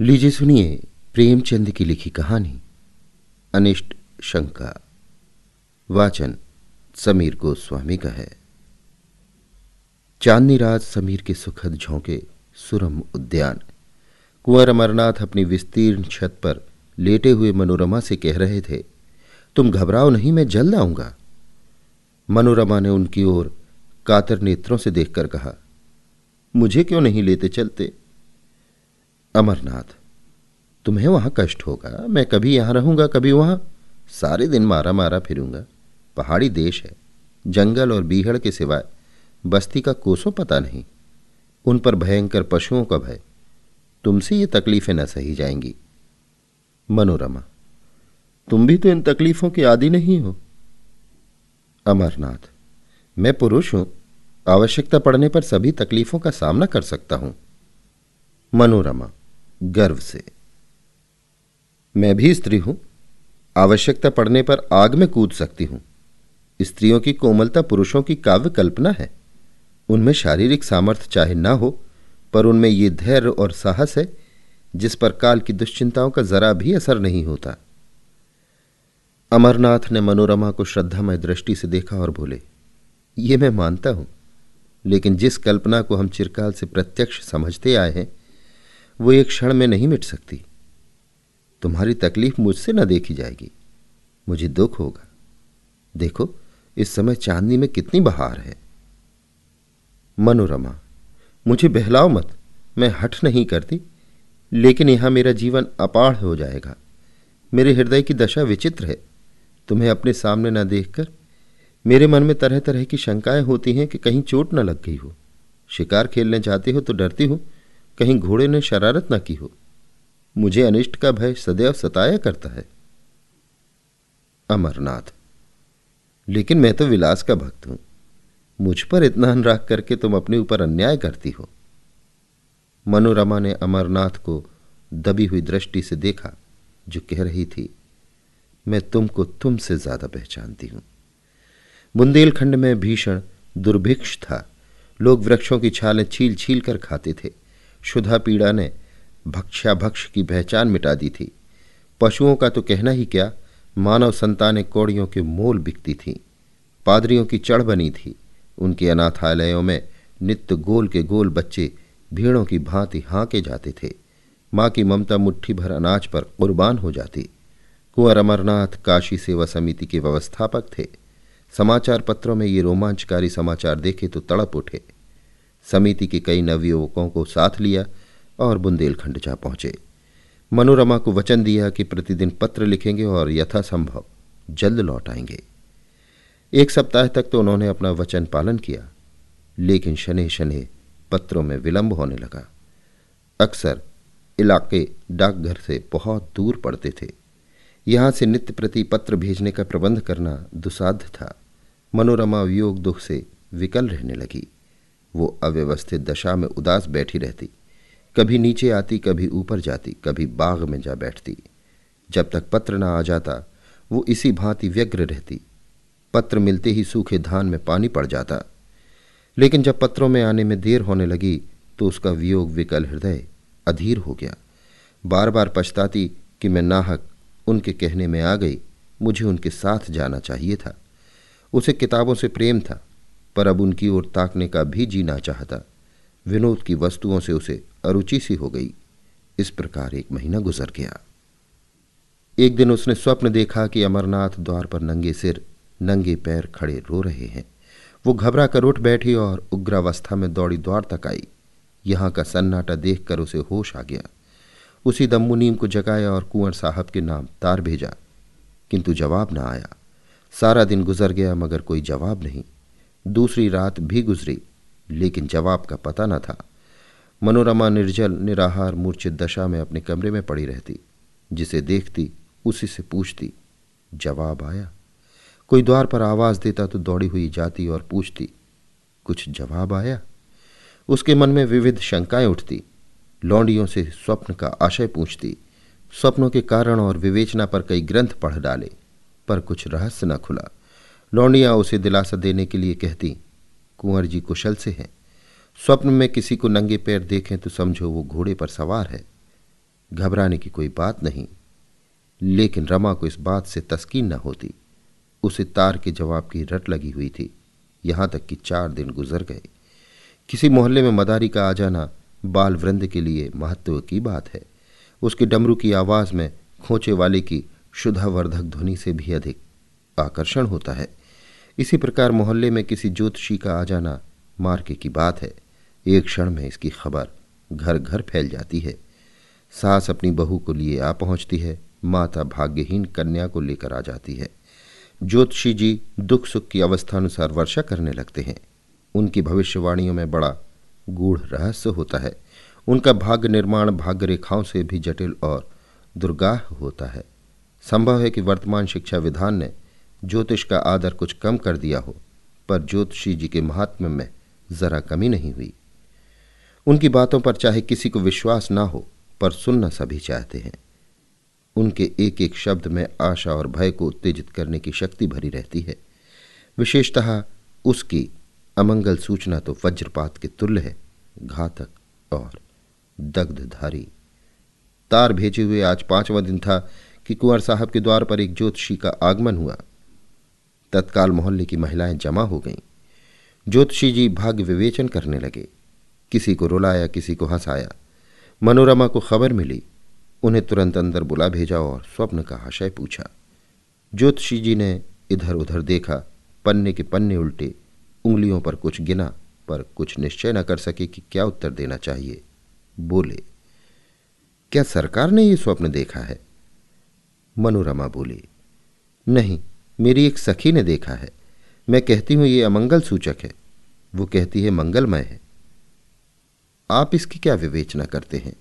लीजिए सुनिए प्रेमचंद की लिखी कहानी। अनिष्ट शंका। वाचन समीर गोस्वामी का है। चांदनी रात समीर के सुखद झोंके, सुरम उद्यान। कुंवर अमरनाथ अपनी विस्तीर्ण छत पर लेटे हुए मनोरमा से कह रहे थे, तुम घबराओ नहीं, मैं जल्द आऊँगा। मनोरमा ने उनकी ओर कातर नेत्रों से देखकर कहा, मुझे क्यों नहीं लेते चलते? अमरनाथ। तुम्हें वहाँ कष्ट होगा, मैं कभी यहाँ रहूँगा, कभी वहाँ। सारे दिन मारा मारा फिरूँगा। पहाड़ी देश है, जंगल और बीहड़ के सिवाय, बस्ती का कोसों पता नहीं। उन पर भयंकर पशुओं का भय। तुमसे ये तकलीफें न सही जाएँगी। मनोरमा, तुम भी तो इन तकलीफों की आदि नहीं हो। अमरनाथ, मैं पुरुष हूँ, आवश्यकता पड़ने पर सभी तकलीफों का सामना कर सकता हूँ। मनोरमा गर्व से। मैं भी स्त्री हूँ। आवश्यकता पड़ने पर आग में कूद सकती हूँ। स्त्रियों की कोमलता पुरुषों की काव्य कल्पना है। उनमें शारीरिक सामर्थ्य चाहे ना हो, पर उनमें ये धैर्य और साहस है, जिस पर काल की दुश्चिंताओं का जरा भी असर नहीं होता। अमरनाथ ने मनोरमा को श्रद्धामय दृष्टि से देखा और बोले, ये मैं मानता हूँ, लेकिन जिस कल्पना को हम चिरकाल से प्रत्यक्ष समझते आए हैं वो एक क्षण में नहीं मिट सकती। तुम्हारी तकलीफ़ मुझसे न देखी जाएगी। मुझे दुख होगा। देखो, इस समय चांदनी में कितनी बहार है। मनोरमा, मुझे बहलाओ मत। मैं हट नहीं करती, लेकिन यहाँ मेरा जीवन अपाढ़ हो जाएगा। मेरे हृदय की दशा विचित्र है। तुम्हें अपने सामने न देखकर मेरे मन में तरह तरह की शंकाएँ होती हैं कि कहीं चोट न लग गई हो। शिकार खेलने जाती हो तो डरती हूँ। कहीं घोड़े ने शरारत ना की हो। मुझे अनिष्ट का भय सदैव सताया करता है। अमरनाथ, लेकिन मैं तो विलास का भक्त हूँ। मुझ पर इतना अनुराग करके तुम अपने ऊपर अन्याय करती हो। मनोरमा ने अमरनाथ को दबी हुई दृष्टि से देखा, जो कह रही थी, मैं तुमको तुमसे ज़्यादा पहचानती हूँ। बुंदेलखंड में भीषण दुर्भिक्ष था। लोग वृक्षों की छालें छील छील कर खाते थे। शुद्धा पीड़ा ने भक्ष्याभक्ष की पहचान मिटा दी थी। पशुओं का तो कहना ही क्या, मानव संतानें कौड़ियों के मोल बिकती थीं। पादरियों की चढ़ बनी थी। उनके अनाथालयों में नित्य गोल के गोल बच्चे भीड़ों की भांति हाँके जाते थे। माँ की ममता मुट्ठी भर अनाज पर कुर्बान हो जाती। कुंवर अमरनाथ काशी सेवा समिति के व्यवस्थापक थे। समाचार पत्रों में ये रोमांचकारी समाचार देखे तो तड़प उठे। समिति के कई नवयुवकों को साथ लिया और बुंदेलखंड जा पहुँचे। मनोरमा को वचन दिया कि प्रतिदिन पत्र लिखेंगे और यथासंभव जल्द लौट आएँगे। एक सप्ताह तक तो उन्होंने अपना वचन पालन किया, लेकिन शनि शनि पत्रों में विलंब होने लगा। अक्सर इलाके डाकघर से बहुत दूर पड़ते थे। यहाँ से नित्य प्रति पत्र भेजने का प्रबंध करना दुसाध्य था। मनोरमा वियोग दुख से विकल रहने लगी। वो अव्यवस्थित दशा में उदास बैठी रहती। कभी नीचे आती, कभी ऊपर जाती, कभी बाग में जा बैठती। जब तक पत्र न आ जाता, वो इसी भांति व्यग्र रहती। पत्र मिलते ही सूखे धान में पानी पड़ जाता। लेकिन जब पत्रों में आने में देर होने लगी तो उसका वियोग विकल हृदय अधीर हो गया। बार बार पछताती कि मैं नाहक, उनके कहने में आ गई, मुझे उनके साथ जाना चाहिए था। उसे किताबों से प्रेम था। पर अब उनकी ओर ताकने का भी जीना चाहता। विनोद की वस्तुओं से उसे अरुचि सी हो गई। इस प्रकार एक महीना गुजर गया। एक दिन उसने स्वप्न देखा कि अमरनाथ द्वार पर नंगे सिर, नंगे पैर खड़े रो रहे हैं। वो घबरा कर उठ बैठी और उग्रावस्था में दौड़ी द्वार तक आई। यहाँ का सन्नाटा देखकर उसे होश आ गया। उसी दम को जगाया और कुंवर साहब के नाम तार भेजा। किंतु जवाब न आया। सारा दिन गुजर गया मगर कोई जवाब नहीं। दूसरी रात भी गुजरी, लेकिन जवाब का पता न था। मनोरमा निर्जल, निराहार, मूर्छित दशा में अपने कमरे में पड़ी रहती। जिसे देखती, उसी से पूछती, जवाब आया। कोई द्वार पर आवाज़ देता तो दौड़ी हुई जाती और पूछती, कुछ जवाब आया? उसके मन में विविध शंकाएँ उठती। लौंडियों से स्वप्न का आशय पूछती, स्वप्नों के कारण और विवेचना पर कई ग्रंथ पढ़ डाले, पर कुछ रहस्य न खुला। लौंडियाँ उसे दिलासा देने के लिए कहती, कुंवर जी कुशल से हैं। स्वप्न में किसी को नंगे पैर देखें तो समझो वो घोड़े पर सवार है। घबराने की कोई बात नहीं। लेकिन रमा को इस बात से तस्कीन न होती। उसे तार के जवाब की रट लगी हुई थी। यहाँ तक कि चार दिन गुजर गए। किसी मोहल्ले में मदारी का आ जाना बाल वृंद के लिए महत्व की बात है। उसके डमरू की आवाज़ में खोचे वाले की शुद्धावर्धक ध्वनि से भी अधिक। आकर्षण होता है। इसी प्रकार मोहल्ले में किसी ज्योतिषी का आ जाना मार्के की बात है। एक क्षण में इसकी खबर घर घर फैल जाती है। सास अपनी बहू को लिए आ पहुँचती है। माता भाग्यहीन कन्या को लेकर आ जाती है। ज्योतिषी जी दुख सुख की अवस्थानुसार वर्षा करने लगते हैं। उनकी भविष्यवाणियों में बड़ा गूढ़ रहस्य होता है। उनका भाग्य निर्माण भाग्य रेखाओं से भी जटिल और दुर्गाह होता है। संभव है कि वर्तमान शिक्षा विधान ने ज्योतिष का आदर कुछ कम कर दिया हो, पर ज्योतिषी जी के महात्म्य में जरा कमी नहीं हुई। उनकी बातों पर चाहे किसी को विश्वास ना हो, पर सुनना सभी चाहते हैं। उनके एक एक शब्द में आशा और भय को उत्तेजित करने की शक्ति भरी रहती है। विशेषतः उसकी अमंगल सूचना तो वज्रपात के तुल्य है, घातक और दग्धधारी। तार भेजे हुए आज पांचवा दिन था कि कुंवर साहब के द्वार पर एक ज्योतिषी का आगमन हुआ। तत्काल मोहल्ले की महिलाएँ जमा हो गईं। ज्योतिषी जी भाग्य विवेचन करने लगे। किसी को रुलाया, किसी को हंसाया। मनोरमा को खबर मिली। उन्हें तुरंत अंदर बुला भेजा और स्वप्न का आशय पूछा। ज्योतिषी जी ने इधर उधर देखा। पन्ने के पन्ने उल्टे, उंगलियों पर कुछ गिना, पर कुछ निश्चय न कर सके कि क्या उत्तर देना चाहिए। बोले, क्या सरकार ने यह स्वप्न देखा है? मनोरमा बोली, नहीं मेरी एक सखी ने देखा है। मैं कहती हूँ, ये अमंगल सूचक है। वो कहती है, मंगलमय है। आप इसकी क्या विवेचना करते हैं?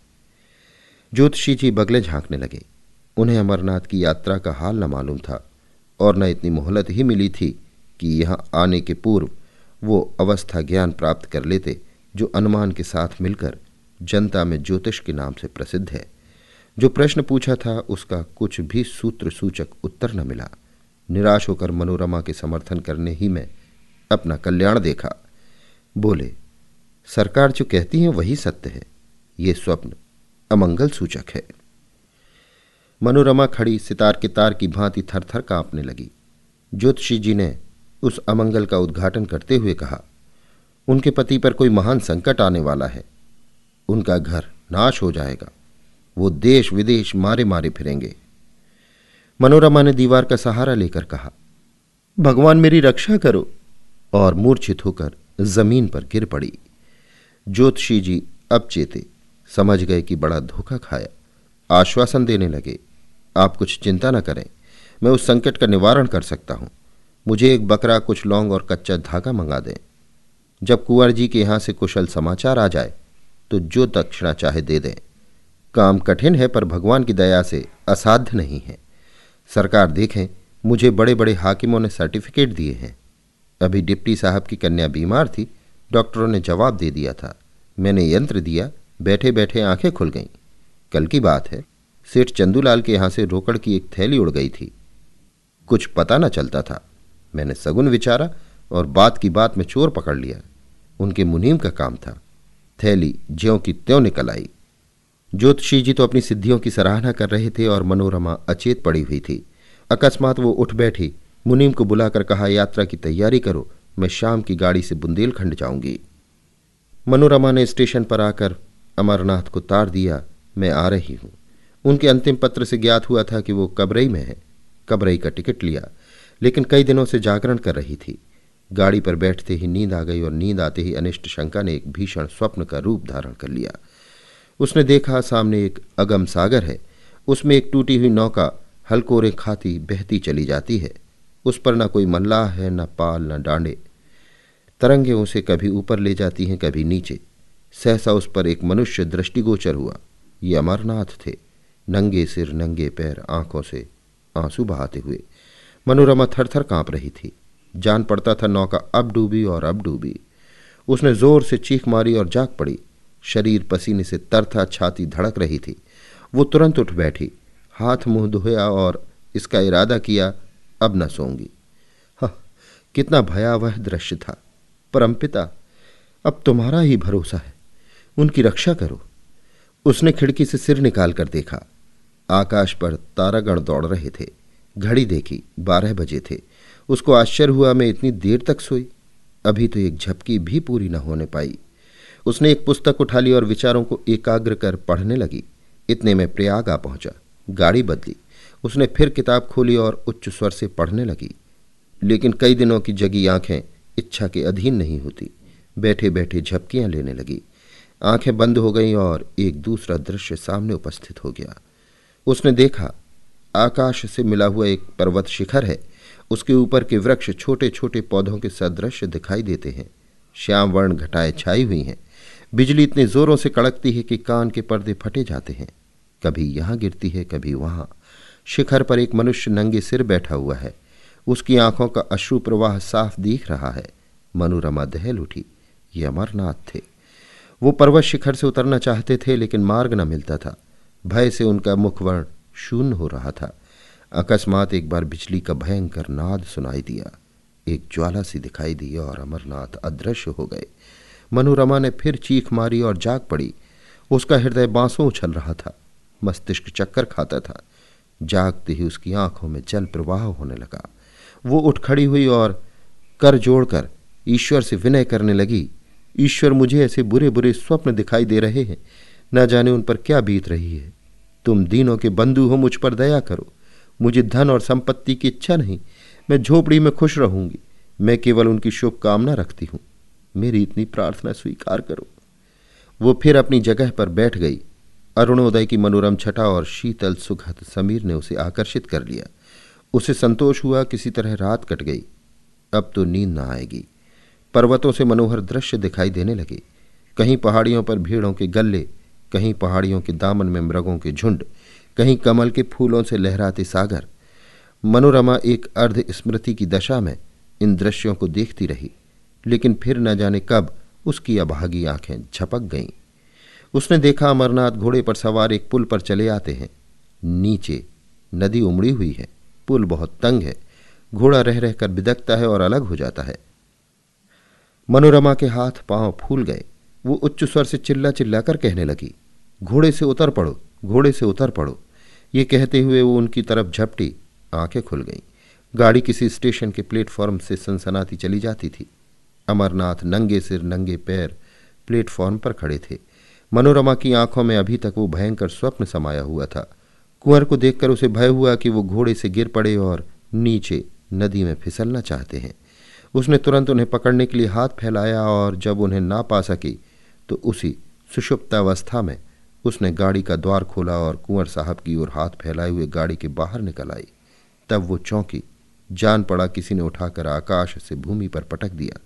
ज्योतिषी जी बगले झांकने लगे। उन्हें अमरनाथ की यात्रा का हाल न मालूम था, और न इतनी मोहलत ही मिली थी कि यहाँ आने के पूर्व वो अवस्था ज्ञान प्राप्त कर लेते, जो अनुमान के साथ मिलकर जनता में ज्योतिष के नाम से प्रसिद्ध है। जो प्रश्न पूछा था, उसका कुछ भी सूत्र सूचक उत्तर न मिला। निराश होकर मनोरमा के समर्थन करने ही में अपना कल्याण देखा। बोले, सरकार जो कहती है वही सत्य है। ये स्वप्न अमंगल सूचक है। मनोरमा खड़ी सितार के तार की भांति थर थर कांपने लगी। ज्योतिषी जी ने उस अमंगल का उद्घाटन करते हुए कहा, उनके पति पर कोई महान संकट आने वाला है। उनका घर नाश हो जाएगा। वो देश विदेश मारे मारे फिरेंगे। मनोरमा ने दीवार का सहारा लेकर कहा, भगवान मेरी रक्षा करो। और मूर्छित होकर ज़मीन पर गिर पड़ी। ज्योतिषी जी अब चेते समझ गए कि बड़ा धोखा खाया। आश्वासन देने लगे, आप कुछ चिंता न करें, मैं उस संकट का निवारण कर सकता हूँ। मुझे एक बकरा, कुछ लौंग और कच्चा धागा मंगा दें। जब कुंवर जी के यहाँ से कुशल समाचार आ जाए तो जो दक्षिणा चाहे दे दें। काम कठिन है, पर भगवान की दया से असाध्य नहीं है। सरकार देखें, मुझे बड़े बड़े हाकिमों ने सर्टिफिकेट दिए हैं। अभी डिप्टी साहब की कन्या बीमार थी, डॉक्टरों ने जवाब दे दिया था। मैंने यंत्र दिया बैठे बैठे आँखें खुल गईं। कल की बात है, सेठ चंदूलाल के यहाँ से रोकड़ की एक थैली उड़ गई थी। कुछ पता न चलता था। मैंने सगुन विचारा और बात की बात में चोर पकड़ लिया। उनके मुनीम का काम था। थैली ज्यों की त्यों निकल आई। ज्योतिषी जी तो अपनी सिद्धियों की सराहना कर रहे थे और मनोरमा अचेत पड़ी हुई थी। अकस्मात वो उठ बैठी। मुनीम को बुलाकर कहा, यात्रा की तैयारी करो, मैं शाम की गाड़ी से बुंदेलखंड जाऊँगी। मनोरमा ने स्टेशन पर आकर अमरनाथ को तार दिया, मैं आ रही हूँ। उनके अंतिम पत्र से ज्ञात हुआ था कि वो कबरई में है। कबरई का टिकट लिया, लेकिन कई दिनों से जागरण कर रही थी। गाड़ी पर बैठते ही नींद आ गई और नींद आते ही अनिष्ट शंका ने एक भीषण स्वप्न का रूप धारण कर लिया। उसने देखा सामने एक अगम सागर है। उसमें एक टूटी हुई नौका हलकोरे खाती बहती चली जाती है। उस पर न कोई मल्लाह है, न पाल, न डांडे। तरंगे उसे कभी ऊपर ले जाती हैं, कभी नीचे। सहसा उस पर एक मनुष्य दृष्टिगोचर हुआ। ये अमरनाथ थे। नंगे सिर, नंगे पैर, आँखों से आँसू बहाते हुए। मनोरमा थर थर काँप रही थी। जान पड़ता था नौका अब डूबी और अब डूबी। उसने ज़ोर से चीख मारी और जाग पड़ी। शरीर पसीने से तरथा छाती धड़क रही थी। वो तुरंत उठ बैठी, हाथ मुँह धोया और इसका इरादा किया, अब न सोंगी हाँ कितना भयावह दृश्य था। परमपिता, अब तुम्हारा ही भरोसा है। उनकी रक्षा करो। उसने खिड़की से सिर निकाल कर देखा। आकाश पर तारागण दौड़ रहे थे। घड़ी देखी, बारह बजे थे। उसको आश्चर्य हुआ, मैं इतनी देर तक सोई। अभी तो एक झपकी भी पूरी न होने पाई। उसने एक पुस्तक उठा ली और विचारों को एकाग्र कर पढ़ने लगी। इतने में प्रयाग आ पहुँचा। गाड़ी बदली। उसने फिर किताब खोली और उच्च स्वर से पढ़ने लगी। लेकिन कई दिनों की जगी आँखें इच्छा के अधीन नहीं होती। बैठे बैठे झपकियाँ लेने लगी। आँखें बंद हो गईं और एक दूसरा दृश्य सामने उपस्थित हो गया। उसने देखा, आकाश से मिला हुआ एक पर्वत शिखर है। उसके ऊपर के वृक्ष छोटे छोटे पौधों के सदृश दिखाई देते हैं। श्याम वर्ण घटाएँ छाई हुई हैं। बिजली इतने जोरों से कड़कती है कि कान के पर्दे फटे जाते हैं। कभी यहाँ गिरती है, कभी वहाँ। शिखर पर एक मनुष्य नंगे सिर बैठा हुआ है। उसकी आँखों का अश्रु प्रवाह साफ़ दिख रहा है। मनोरमा दहल उठी। ये अमरनाथ थे। वो पर्वत शिखर से उतरना चाहते थे, लेकिन मार्ग न मिलता था। भय से उनका मुखवर्ण शून्य हो रहा था। अकस्मात एक बार बिजली का भयंकर नाद सुनाई दिया। एक ज्वाला सी दिखाई दी और अमरनाथ अदृश्य हो गए। मनोरमा ने फिर चीख मारी और जाग पड़ी। उसका हृदय बांसों उछल रहा था। मस्तिष्क चक्कर खाता था। जागते ही उसकी आँखों में जल प्रवाह होने लगा। वो उठ खड़ी हुई और कर जोड़कर ईश्वर से विनय करने लगी। ईश्वर मुझे ऐसे बुरे बुरे स्वप्न दिखाई दे रहे हैं। न जाने उन पर क्या बीत रही है। तुम दीनों के बंधु हो, मुझ पर दया करो। मुझे धन और संपत्ति की इच्छा नहीं। मैं झोपड़ी में खुश रहूँगी। मैं केवल उनकी शुभकामना रखती हूँ। मेरी इतनी प्रार्थना स्वीकार करो। वो फिर अपनी जगह पर बैठ गई। अरुणोदय की मनोरम छटा और शीतल सुखद समीर ने उसे आकर्षित कर लिया। उसे संतोष हुआ किसी तरह रात कट गई। अब तो नींद न आएगी। पर्वतों से मनोहर दृश्य दिखाई देने लगे। कहीं पहाड़ियों पर भीड़ों के गले, कहीं पहाड़ियों के दामन में मृगों के झुंड, कहीं कमल के फूलों से लहराते सागर। मनोरमा एक अर्ध स्मृति की दशा में इन दृश्यों को देखती रही। लेकिन फिर न जाने कब उसकी अभागी आँखें झपक गईं। उसने देखा अमरनाथ घोड़े पर सवार एक पुल पर चले आते हैं। नीचे नदी उमड़ी हुई है। पुल बहुत तंग है। घोड़ा रह रहकर बिदकता है और अलग हो जाता है। मनोरमा के हाथ पाँव फूल गए। वो उच्च स्वर से चिल्ला चिल्लाकर कहने लगी, घोड़े से उतर पड़ो, घोड़े से उतर पड़ो। ये कहते हुए वो उनकी तरफ़ झपटी, आँखें खुल गईं। गाड़ी किसी स्टेशन के प्लेटफॉर्म से सनसनाती चली जाती थी। अमरनाथ नंगे सिर, नंगे पैर प्लेटफॉर्म पर खड़े थे। मनोरमा की आँखों में अभी तक वो भयंकर स्वप्न समाया हुआ था। कुंवर को देखकर उसे भय हुआ कि वो घोड़े से गिर पड़े और नीचे नदी में फिसलना चाहते हैं। उसने तुरंत उन्हें पकड़ने के लिए हाथ फैलाया और जब उन्हें ना पा सकी तो उसी सुषुप्तावस्था में उसने गाड़ी का द्वार खोला और कुंवर साहब की ओर हाथ फैलाए हुए गाड़ी के बाहर निकल आई। तब वो चौंकी, जान पड़ा किसी ने उठाकर आकाश से भूमि पर पटक दिया।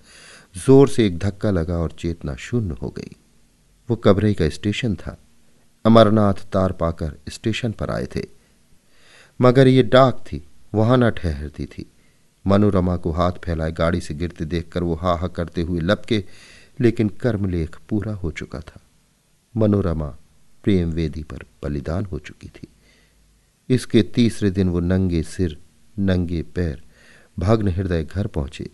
ज़ोर से एक धक्का लगा और चेतना शून्य हो गई। वो कबरे का स्टेशन था। अमरनाथ तार पाकर स्टेशन पर आए थे। मगर ये डाक थी, वहाँ न ठहरती थी। मनोरमा को हाथ फैलाए गाड़ी से गिरते देखकर वो हा हा करते हुए लपके, लेकिन कर्मलेख पूरा हो चुका था। मनोरमा प्रेम वेदी पर बलिदान हो चुकी थी। इसके तीसरे दिन वो नंगे सिर, नंगे पैर, भग्न हृदय घर पहुँचे।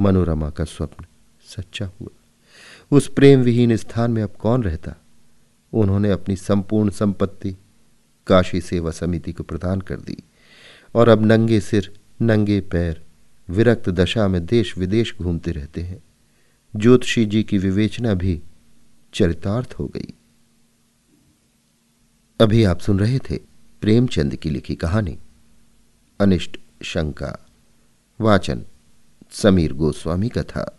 मनोरमा का स्वप्न सच्चा हुआ। उस प्रेम विहीन स्थान में अब कौन रहता? उन्होंने अपनी संपूर्ण संपत्ति काशी सेवा समिति को प्रदान कर दी और अब नंगे सिर, नंगे पैर, विरक्त दशा में देश विदेश घूमते रहते हैं। ज्योतिषी जी की विवेचना भी चरितार्थ हो गई। अभी आप सुन रहे थे प्रेमचंद की लिखी कहानी, अनिष्ट शंका, वाचन समीर गोस्वामी कथा